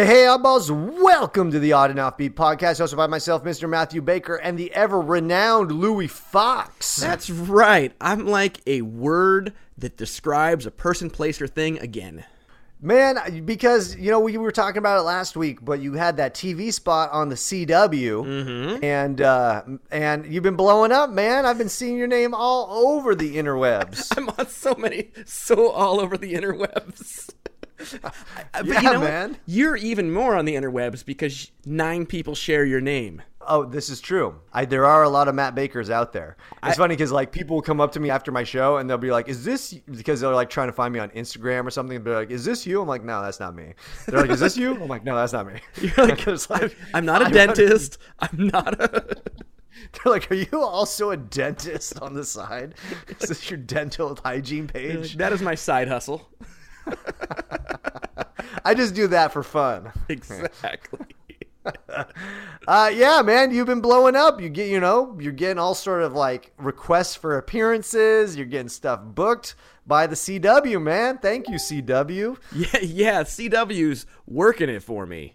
Hey, hey, oddballs, welcome to the Odd and Offbeat podcast, hosted by myself, Mr. Matthew Baker, and the ever renowned Louis Fox. That's right. I'm like a word that describes a person, place, or thing again. Man, because, you know, we were talking about it last week, but you had that TV spot on the CW, Mm-hmm. and, uh, and you've been blowing up, man. I've been seeing your name all over the interwebs. I'm on so many, so all over the interwebs. but Yeah, you know what? man. You're even more on the interwebs because nine people share your name. Oh, this is true. I, there are a lot of Matt Bakers out there. It's funny because like people will come up to me after my show and they'll be like, "Is this?" Because they're like trying to find me on Instagram or something. They're like, "Is this you?" I'm like, "No, that's not me." They're like, "Is this you?" I'm like, "No, that's not me." You're like, like, I'm not a I- dentist. I'm not a. They're like, "Are you also a dentist on the side? Is this your dental hygiene page?" that is my side hustle. I just do that for fun. Exactly. Uh, yeah, man, you've been blowing up. You get, you know, you're getting all sort of like requests for appearances. You're getting stuff booked by the CW, man. Thank you, CW. yeah, yeah. CW's working it for me.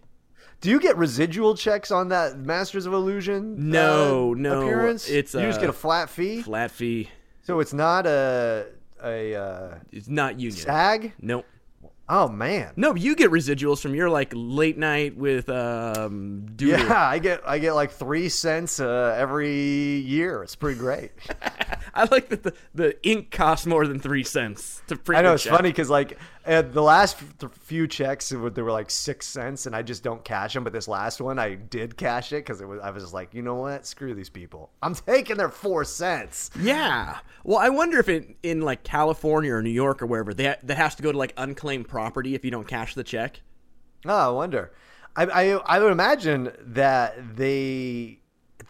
Do you get residual checks on that Masters of Illusion? No, uh, no, appearance. it's, you just get a flat fee, Flat fee. so it's not a a uh, It's not union. tag. Nope. Oh man, No, you get residuals from your like late night with um Doodle. yeah, I get I get like three cents uh, every year. It's pretty great. I like that the, the ink costs more than three cents to print. I know it's check. funny because like the last few checks were- they were like six cents, and I just don't cash them. But this last one, I did cash it because it was I was just like, you know what, screw these people. I'm taking their four cents. Yeah. Well, I wonder if it in like California or New York or wherever they that has to go to like unclaimed property if you don't cash the check. Oh, I wonder. I, I I would imagine that they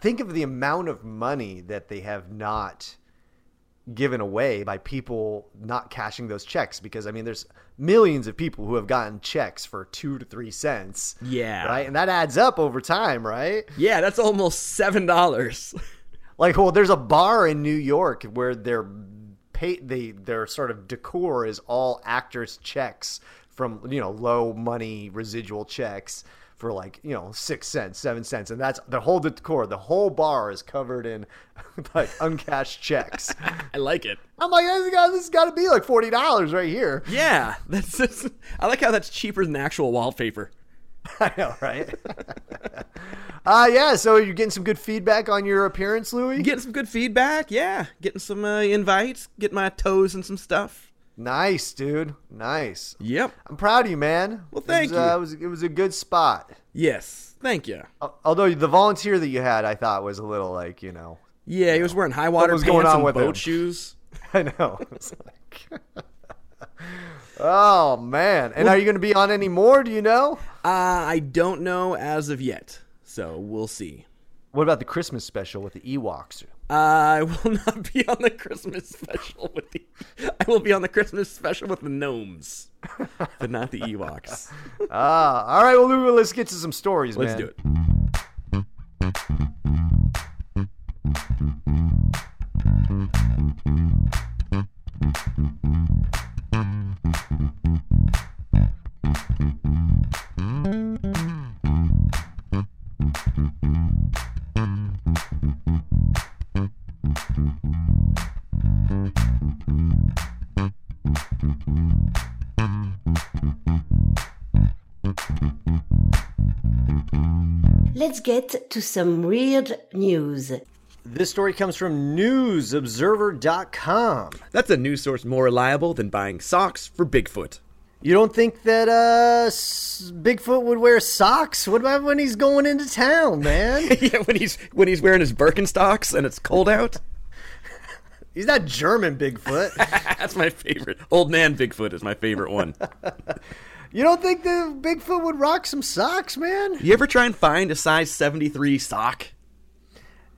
think of the amount of money that they have not given away by people not cashing those checks because I mean there's millions of people who have gotten checks for 2 to 3 cents. Yeah. Right? And that adds up over time, right? Yeah, that's almost seven dollars. Like well there's a bar in New York where their pay they their sort of decor is all actors checks from you know low money residual checks for like you know six cents seven cents and that's the whole decor the whole bar is covered in like uncashed checks I like it. i'm like this got this got to be like $40 right here Yeah, that's, that's. I like how that's cheaper than actual wallpaper. i know right uh yeah so you're getting some good feedback on your appearance louis Getting some good feedback. Yeah, getting some uh, invites. Getting my toes in some stuff. nice dude nice Yep. i'm proud of you man Well, thank it was, you. uh, it was it was a good spot Yes. Thank you. Al- Although the volunteer that you had, I thought was a little like you know, Yeah, he was wearing high water was pants going on and with boat him? shoes. I know. It's like, oh man! And are you going to be on any more? Do you know? Uh, I don't know as of yet, so we'll see. What about the Christmas special with the Ewoks? I will not be on the Christmas special with the. I will be on the Christmas special with the gnomes, but not the Ewoks. Ah, all right. Well, let's get to some stories, Let's man. do it. Let's get to some weird news. This story comes from NewsObserver.com. That's a news source more reliable than buying socks for Bigfoot. You don't think that uh, Bigfoot would wear socks? What about when he's going into town, man? yeah, when he's when he's wearing his Birkenstocks and it's cold out. he's not German Bigfoot. That's my favorite. Old man Bigfoot is my favorite one. you don't think that Bigfoot would rock some socks, man? You ever try and find a size 73 sock?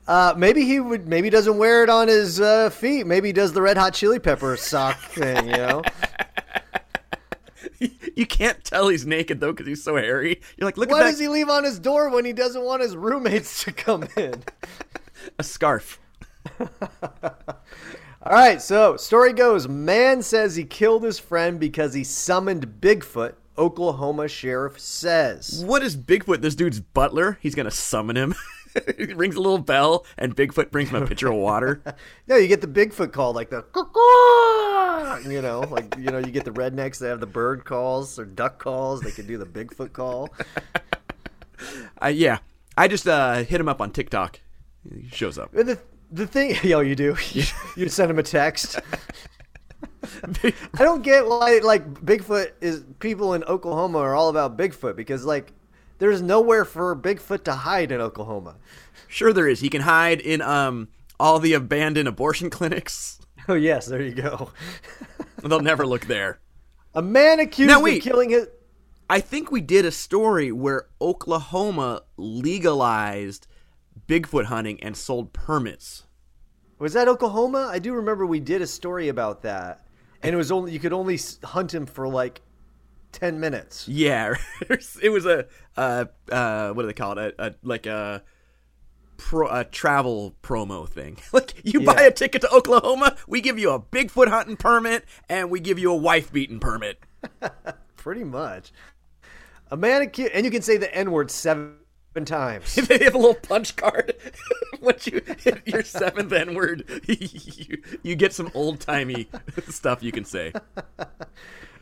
Uh, maybe he would. Maybe he doesn't wear it on his uh, feet. Maybe he does the Red Hot Chili Pepper sock thing. You know. You can't tell he's naked though because he's so hairy. You're like, look What at does he leave on his door when he doesn't want his roommates to come in? a scarf. All right, so story goes man says he killed his friend because he summoned Bigfoot, Oklahoma sheriff says. What is Bigfoot? This dude's butler. He's gonna summon him. he rings a little bell, and Bigfoot brings him a pitcher of water. No, you get the Bigfoot call, like the, you know, like, you know, you get the rednecks that have the bird calls or duck calls. They can do the Bigfoot call. Uh, yeah, I just uh, hit him up on TikTok. He shows up. The, the thing, yo, you do. you send him a text. I don't get why, like, Bigfoot is, people in Oklahoma are all about Bigfoot because, like, there's nowhere for Bigfoot to hide in Oklahoma. Sure, there is. He can hide in um all the abandoned abortion clinics. Oh, yes, there you go. They'll never look there. A man accused Now, of killing his. I think we did a story where Oklahoma legalized Bigfoot hunting and sold permits. Was that Oklahoma? I do remember we did a story about that, and it was only you could only hunt him for like ten minutes. Yeah, it was a uh, uh, what do they call it? A, a like a pro, a travel promo thing. Like you buy a ticket to Oklahoma, we give you a Bigfoot hunting permit, and we give you a wife beating permit. Pretty much. A man accused, and you can say the N word seven times. they have a little punch card. Once you hit your seventh N word, you, you get some old timey stuff you can say.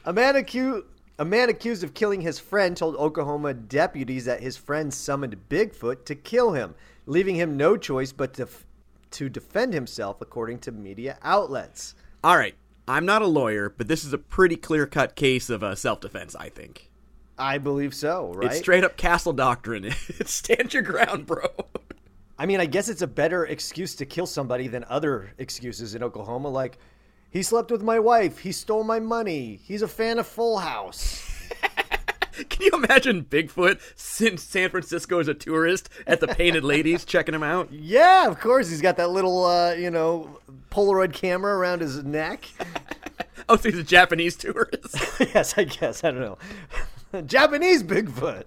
A man accused. A man accused of killing his friend told Oklahoma deputies that his friend summoned Bigfoot to kill him, leaving him no choice but to f- to defend himself, according to media outlets. All right, I'm not a lawyer, but this is a pretty clear cut case of uh, self defense. I think I believe so, right? it's straight up castle doctrine. Stand your ground, bro. I mean, I guess it's a better excuse to kill somebody than other excuses in Oklahoma, like he slept with my wife, he stole my money, he's a fan of Full House. Can you imagine Bigfoot since San Francisco as a tourist at the Painted Ladies checking him out? Yeah, of course, he's got that little, uh, you know, Polaroid camera around his neck. Oh, so he's a Japanese tourist. yes, I guess. I don't know. Japanese Bigfoot.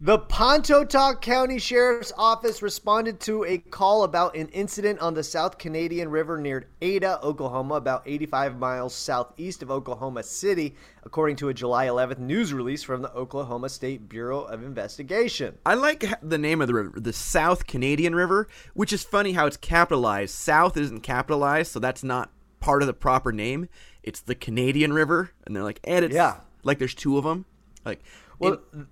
The Pontotoc County Sheriff's Office responded to a call about an incident on the South Canadian River near Ada, Oklahoma, about 85 miles southeast of Oklahoma City, according to a July 11th news release from the Oklahoma State Bureau of Investigation. I like the name of the river, the South Canadian River, which is funny how it's capitalized. South isn't capitalized, so that's not part of the proper name. It's the Canadian River, and they're like, and it's Yeah. like there's two of them. Like, Well, in-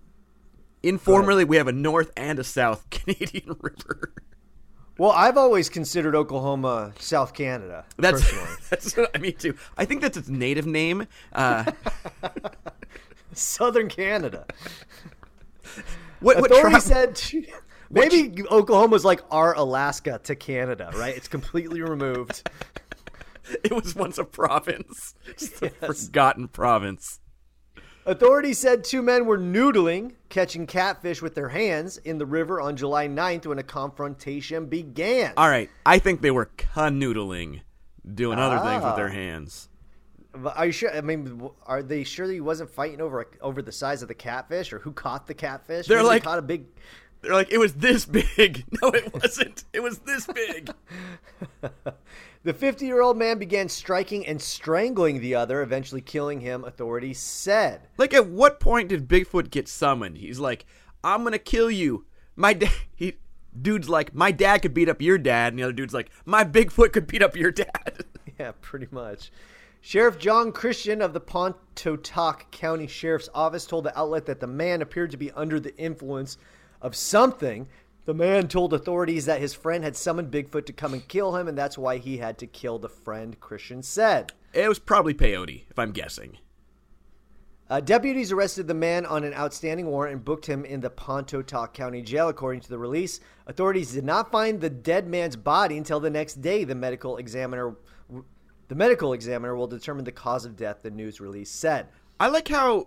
informally, we have a North and a South Canadian River. well, I've always considered Oklahoma South Canada. That's personally. that's what I mean too. I think that's its native name. Uh, Southern Canada. what what Authorities tribe- said maybe Oklahoma's like our Alaska to Canada, right? It's completely removed. it was once a province, just a forgotten province. Authorities said two men were noodling, catching catfish with their hands in the river on July 9th when a confrontation began. All right, I think they were canoodling, doing other things with Ah. their hands. Are you sure? I mean, are they sure that he wasn't fighting over over the size of the catfish or who caught the catfish? They're Maybe they like- caught a big. They're like, it was this big. No, it wasn't. It was this big. The 50 year old man began striking and strangling the other, eventually killing him. Authorities said. Like, at what point did Bigfoot get summoned? He's like, I'm gonna kill you. My dad. He dude's like, my dad could beat up your dad, and the other dude's like, my Bigfoot could beat up your dad. Yeah, pretty much. Sheriff John Christian of the Pontotoc County Sheriff's Office told the outlet that the man appeared to be under the influence of something. The man told authorities that his friend had summoned Bigfoot to come and kill him, and that's why he had to kill the friend, Christian said. it was probably peyote, if I'm guessing. Uh, deputies arrested the man on an outstanding warrant and booked him in the Pontotoc County Jail, according to the release. Authorities did not find the dead man's body until the next day. The medical examiner, the medical examiner, will determine the cause of death. The news release said. I like how.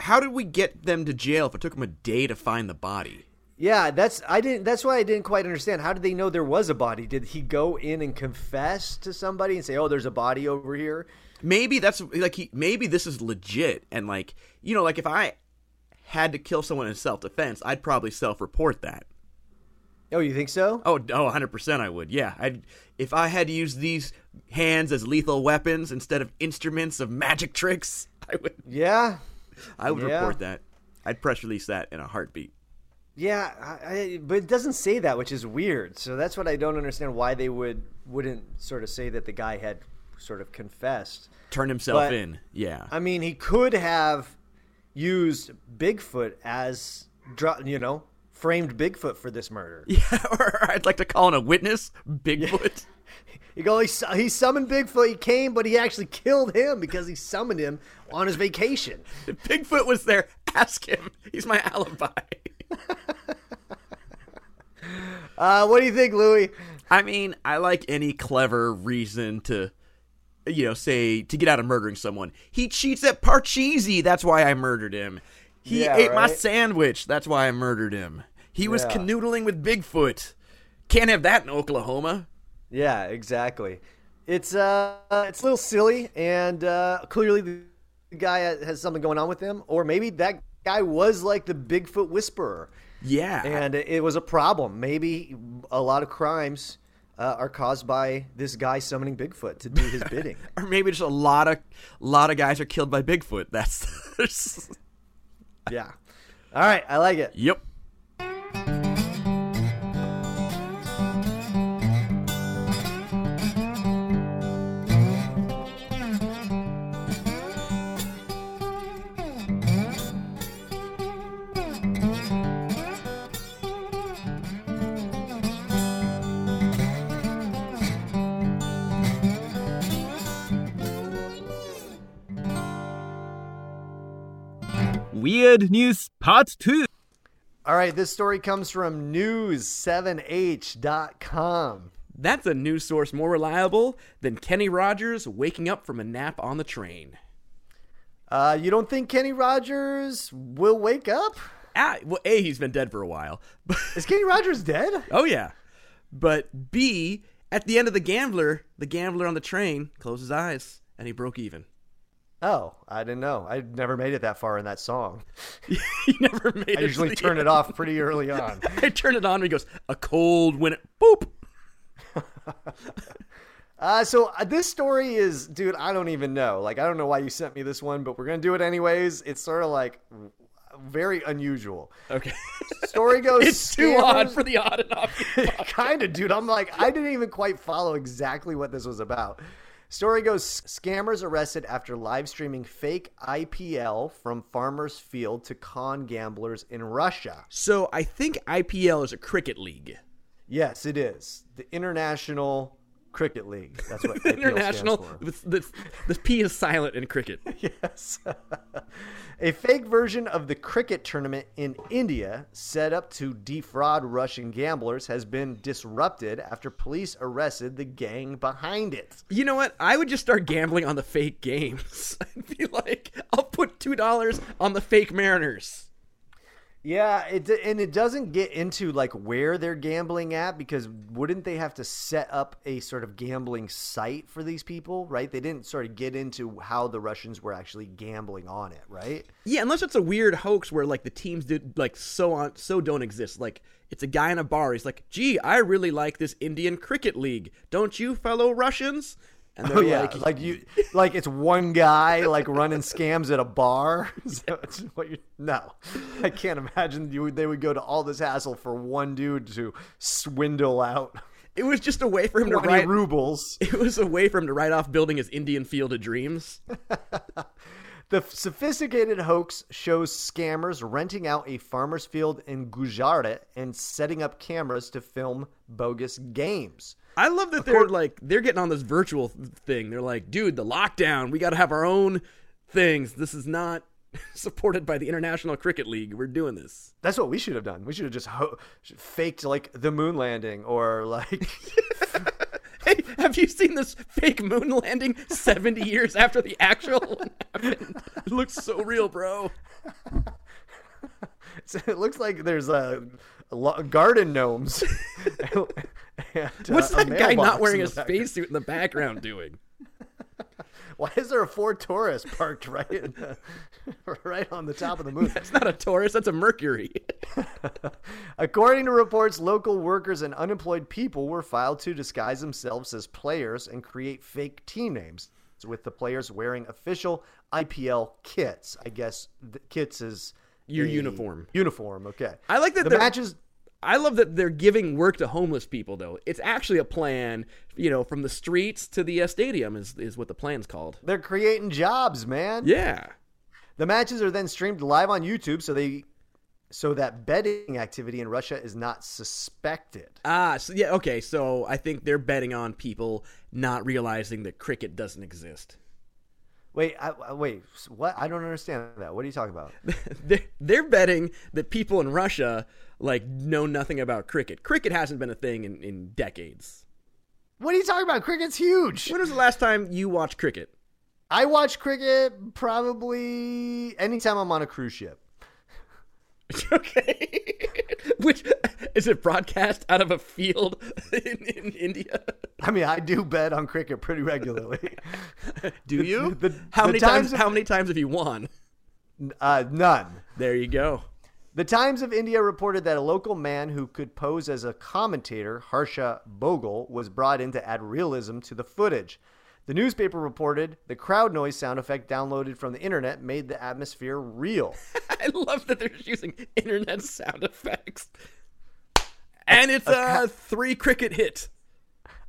How did we get them to jail if it took them a day to find the body? Yeah, that's I didn't. That's why I didn't quite understand. How did they know there was a body? Did he go in and confess to somebody and say, "Oh, there's a body over here"? Maybe that's like he. Maybe this is legit, and like you know, like if I had to kill someone in self defense, I'd probably self report that. Oh, you think so? Oh, oh, 100 percent, I would. Yeah, I'd if I had to use these hands as lethal weapons instead of instruments of magic tricks, I would. Yeah, I would Yeah. report that. I'd press release that in a heartbeat. Yeah. I, I, but it doesn't say that, which is weird. So that's what I don't understand. Why they would wouldn't sort of say that the guy had sort of confessed. Turn himself But- in. Yeah. I mean, he could have used Bigfoot as, you know, framed Bigfoot for this murder. Yeah, or I'd like to call in a witness, Bigfoot. He go, he, he summoned Bigfoot. He came, but he actually killed him because he summoned him on his vacation. If Bigfoot was there, ask him. He's my alibi. Uh, what do you think, Louis? I mean, I like any clever reason to, you know, say to get out of murdering someone. He cheats at Parcheesi. That's why I murdered him. He Yeah, ate my sandwich. That's why I murdered him. He was Yeah. canoodling with Bigfoot. Can't have that in Oklahoma. Yeah, exactly. It's uh, it's a little silly, and uh, clearly the the guy has something going on with him, or maybe that guy was like the Bigfoot whisperer, Yeah. and it was a problem. Maybe a lot of crimes uh, are caused by this guy summoning Bigfoot to do his bidding. or maybe just a lot of lot of guys are killed by Bigfoot. That's yeah. All right, I like it. Yep. Weird News Part 2. All right, this story comes from news7h.com. That's a news source more reliable than Kenny Rogers waking up from a nap on the train. Uh, you don't think Kenny Rogers will wake up? Ah, well, A, he's been dead for a while. Is Kenny Rogers dead? oh, yeah. But B, at the end of The Gambler, the gambler on the train closed his eyes and he broke even. Oh, I didn't know. I never made it that far in that song. he never made it. I usually to turn end. it off pretty early on. I turn it on and he goes, a cold wind. Boop. Uh, so uh, this story is, dude, I don't even know. Like, I don't know why you sent me this one, but we're gonna do it anyways. It's sort of like very unusual. Okay. Story goes. it's too odd for the odd and obvious. kind of, dude. I'm like, I didn't even quite follow exactly what this was about. Story goes scammers arrested after live streaming fake IPL from Farmers Field to con gamblers in Russia. So I think IPL is a cricket league. Yes, it is. The International Cricket League. That's what International. stands for. The, the, the P is silent in cricket. Yes. a fake version of the cricket tournament in India, set up to defraud Russian gamblers, has been disrupted after police arrested the gang behind it. You know what? I would just start gambling on the fake games. I'd be like, I'll put two dollars on the fake Mariners. Yeah, it and it doesn't get into like where they're gambling at because wouldn't they have to set up a sort of gambling site for these people, right? They didn't sort of get into how the Russians were actually gambling on it, right? Yeah, unless it's a weird hoax where like the teams did like so on so don't exist. Like it's a guy in a bar. He's like, "Gee, I really like this Indian cricket league. Don't you, fellow Russians?" And they're Oh yeah, like, like, you, like it's one guy like running scams at a bar. So it's what you? No, I can't imagine you. They would go to all this hassle for one dude to swindle out it was just a way for him to write. rubles. It was a way for him to write off building his Indian Field of Dreams. The sophisticated hoax shows scammers renting out a farmer's field in Gujarat and setting up cameras to film bogus games. I love that they're like they're getting on this virtual thing. They're like, dude, the lockdown. We got to have our own things. This is not supported by the International Cricket League. We're doing this. That's what we should have done. We should have just ho- faked like the moon landing or like Hey, have you seen this fake moon landing 70 years after the actual one happened? It looks so real, bro. So it looks like there's a lo- garden gnomes. And, What's uh, that guy not wearing a spacesuit in the background doing? Why is there a Ford Taurus parked right in the, right on the top of the moon? That's not a Taurus, that's a Mercury. According to reports, local workers and unemployed people were filed to disguise themselves as players and create fake team names, with the players wearing official IPL kits. I guess the kits is Your uniform. Uniform. Okay. I like that the matches. I love that they're giving work to homeless people, though. It's actually a plan, you know, from the streets to the uh, stadium is, is what the plan's called. They're creating jobs, man. Yeah. The matches are then streamed live on YouTube, so they so that betting activity in Russia is not suspected. Ah, so yeah, okay. So I think they're betting on people not realizing that cricket doesn't exist. Wait, I, I- wait, what? I don't understand that. What are you talking about? they're, they're betting that people in Russia like know nothing about cricket. Cricket hasn't been a thing in, in decades. What are you talking about? Cricket's huge. When was the last time you watched cricket? I watch cricket probably anytime I'm on a cruise ship. okay. Which is it broadcast out of a field in, in India? I mean, I do bet on cricket pretty regularly. Do you? the- how the many times? times of- how many times have you won? uh, none. There you go. The Times of India reported that a local man who could pose as a commentator, Harsha Bhogle, was brought in to add realism to the footage. The newspaper reported the crowd noise sound effect downloaded from the internet made the atmosphere real. I love that they're using internet sound effects. And it's a three cricket hit.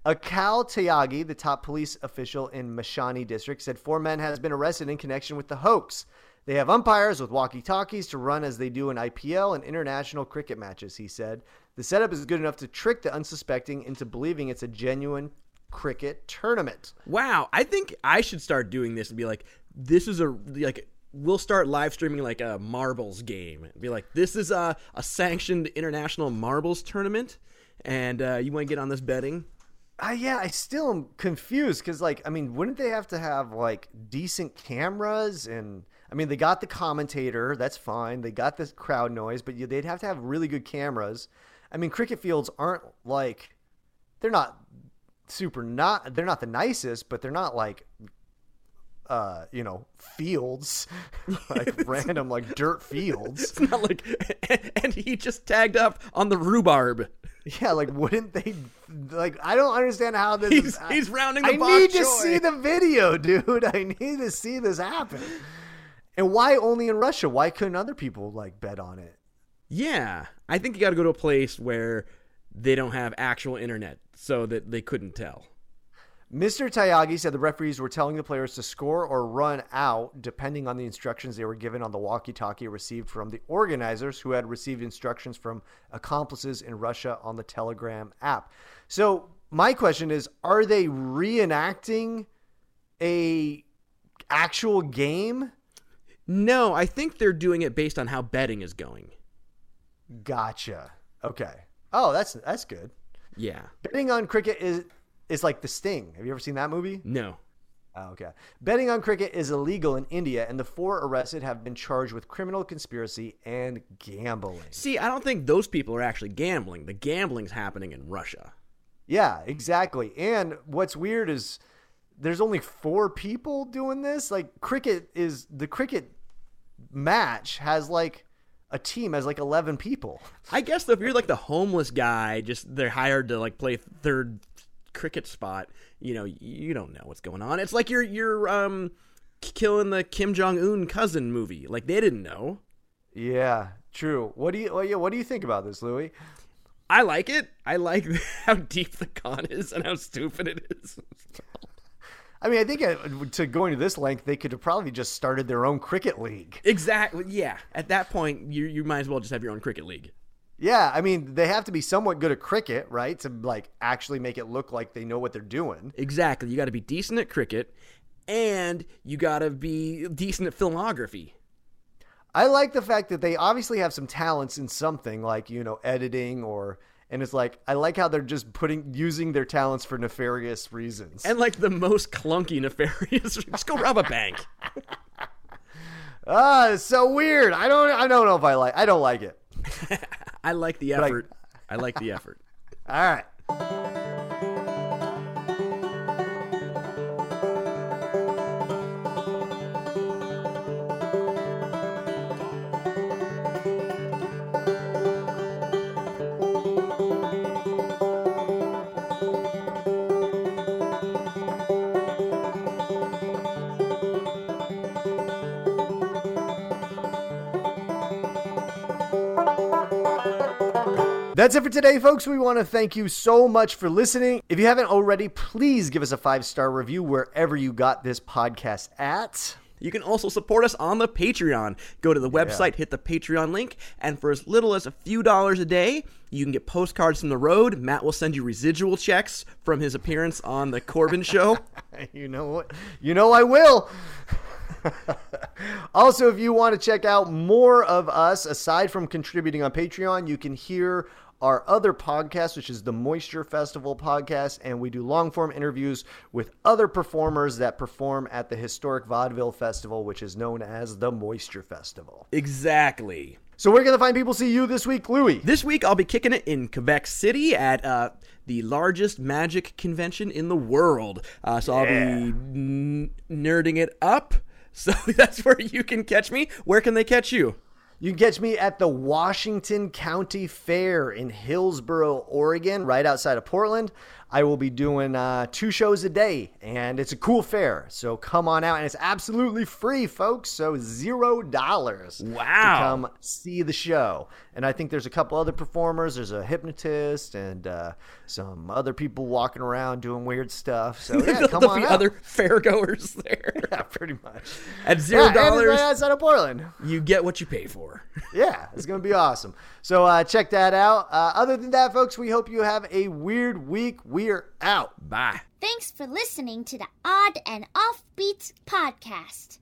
Akal Tyagi, the top police official in Mashani district, said four men has been arrested in connection with the hoax. They have umpires with walkie-talkies to run as they do in IPL and international cricket matches, he said. The setup is good enough to trick the unsuspecting into believing it's a genuine cricket tournament. Wow, I think I should start doing this and be like, this is a like we'll start live streaming like a marbles game and be like, this is a, a sanctioned international marbles tournament, and uh, you want to get on this betting? Uh, yeah, I still am confused because, like, I mean, wouldn't they have to have like decent cameras? And I mean, they got the commentator, that's fine. They got the crowd noise, but they'd have to have really good cameras. I mean, cricket fields aren't like they're not super not they're not the nicest, but they're not like uh, you know, fields like random like dirt fields. It's not like, and he just tagged up on the rhubarb. Yeah, like wouldn't they? Like I don't understand how this. He's- is, he's rounding the I need to see the video, dude. I need to see this happen. And why only in Russia? Why couldn't other people like bet on it? Yeah, I think you got to go to a place where they don't have actual internet, so that they couldn't tell. Mr. Tayagi said the referees were telling the players to score or run out depending on the instructions they were given on the walkie-talkie received from the organizers who had received instructions from accomplices in Russia on the Telegram app. So, my question is, are they reenacting a actual game? No, I think they're doing it based on how betting is going. Gotcha. Okay. Oh, that's that's good. Yeah. Betting on cricket is is like the Sting. Have you ever seen that movie? No. Oh, okay. Betting on cricket is illegal in India, and the four arrested have been charged with criminal conspiracy and gambling. See, I don't think those people are actually gambling. The gambling's happening in Russia. Yeah, exactly. And what's weird is there's only four people doing this. Like cricket is the cricket match has like a team has like 11 people. I guess though, if you're like the homeless guy, just they're hired to like play third cricket spot. You know, you don't know what's going on. It's like you're you're um killing the Kim Jong Un cousin movie. Like they didn't know. Yeah, true. What do you well, yeah, what do you think about this, Louis? I like it. I like how deep the con is and how stupid it is. I mean, I think uh, to going to this length, they could have probably just started their own cricket league. exactly. Yeah. At that point, you you might as well just have your own cricket league. Yeah, I mean, they have to be somewhat good at cricket, right? To like actually make it look like they know what they're doing. Exactly. You got to be decent at cricket, and you got to be decent at filmography. I like the fact that they obviously have some talents in something like, you know, editing or and it's like I like how they're just putting using their talents for nefarious reasons. And like the most clunky, nefarious. just go rob a bank. ah, it's so weird. I don't I don't know if I like I don't like it. I like the But I- effort. I like the effort. All right. That's it for today, folks. We want to thank you so much for listening. If you haven't already, please give us a five star review wherever you got this podcast at. You can also support us on the Patreon. Go to the website, hit the Patreon link, and for as little as a few dollars a day, you can get postcards from the road. Matt will send you residual checks from his appearance on the Corbin Show. You know what? You know I will. also, if you want to check out more of us, aside from contributing on Patreon, you can hear our other podcast, which is the Moisture Festival podcast, and we do long form interviews with other performers that perform at the Historic Vaudeville Festival, which is known as the Moisture Festival. exactly. So, where can the fine people see you this week, Louie? This week, I'll be kicking it in Quebec City at uh, the largest magic convention in the world. Uh, so I'll be n- nerding it up. So that's where you can catch me. Where can they catch you? You can catch me at the Washington County Fair in Hillsboro, Oregon, right outside of Portland. I will be doing uh, two shows a day, and it's a cool fair. So come on out, and it's absolutely free, folks. So zero dollars Wow. to come see the show. And I think there's a couple other performers. There's a hypnotist and uh, some other people walking around doing weird stuff. So yeah, come There'll on be out. other fairgoers there. yeah, pretty much. At zero Yeah, dollars, right outside of Portland. you get what you pay for. yeah, it's going to be awesome. So uh, check that out. Uh, other than that, folks, we hope you have a weird week. We're out. Bye. Thanks for listening to the Odd and Offbeat podcast.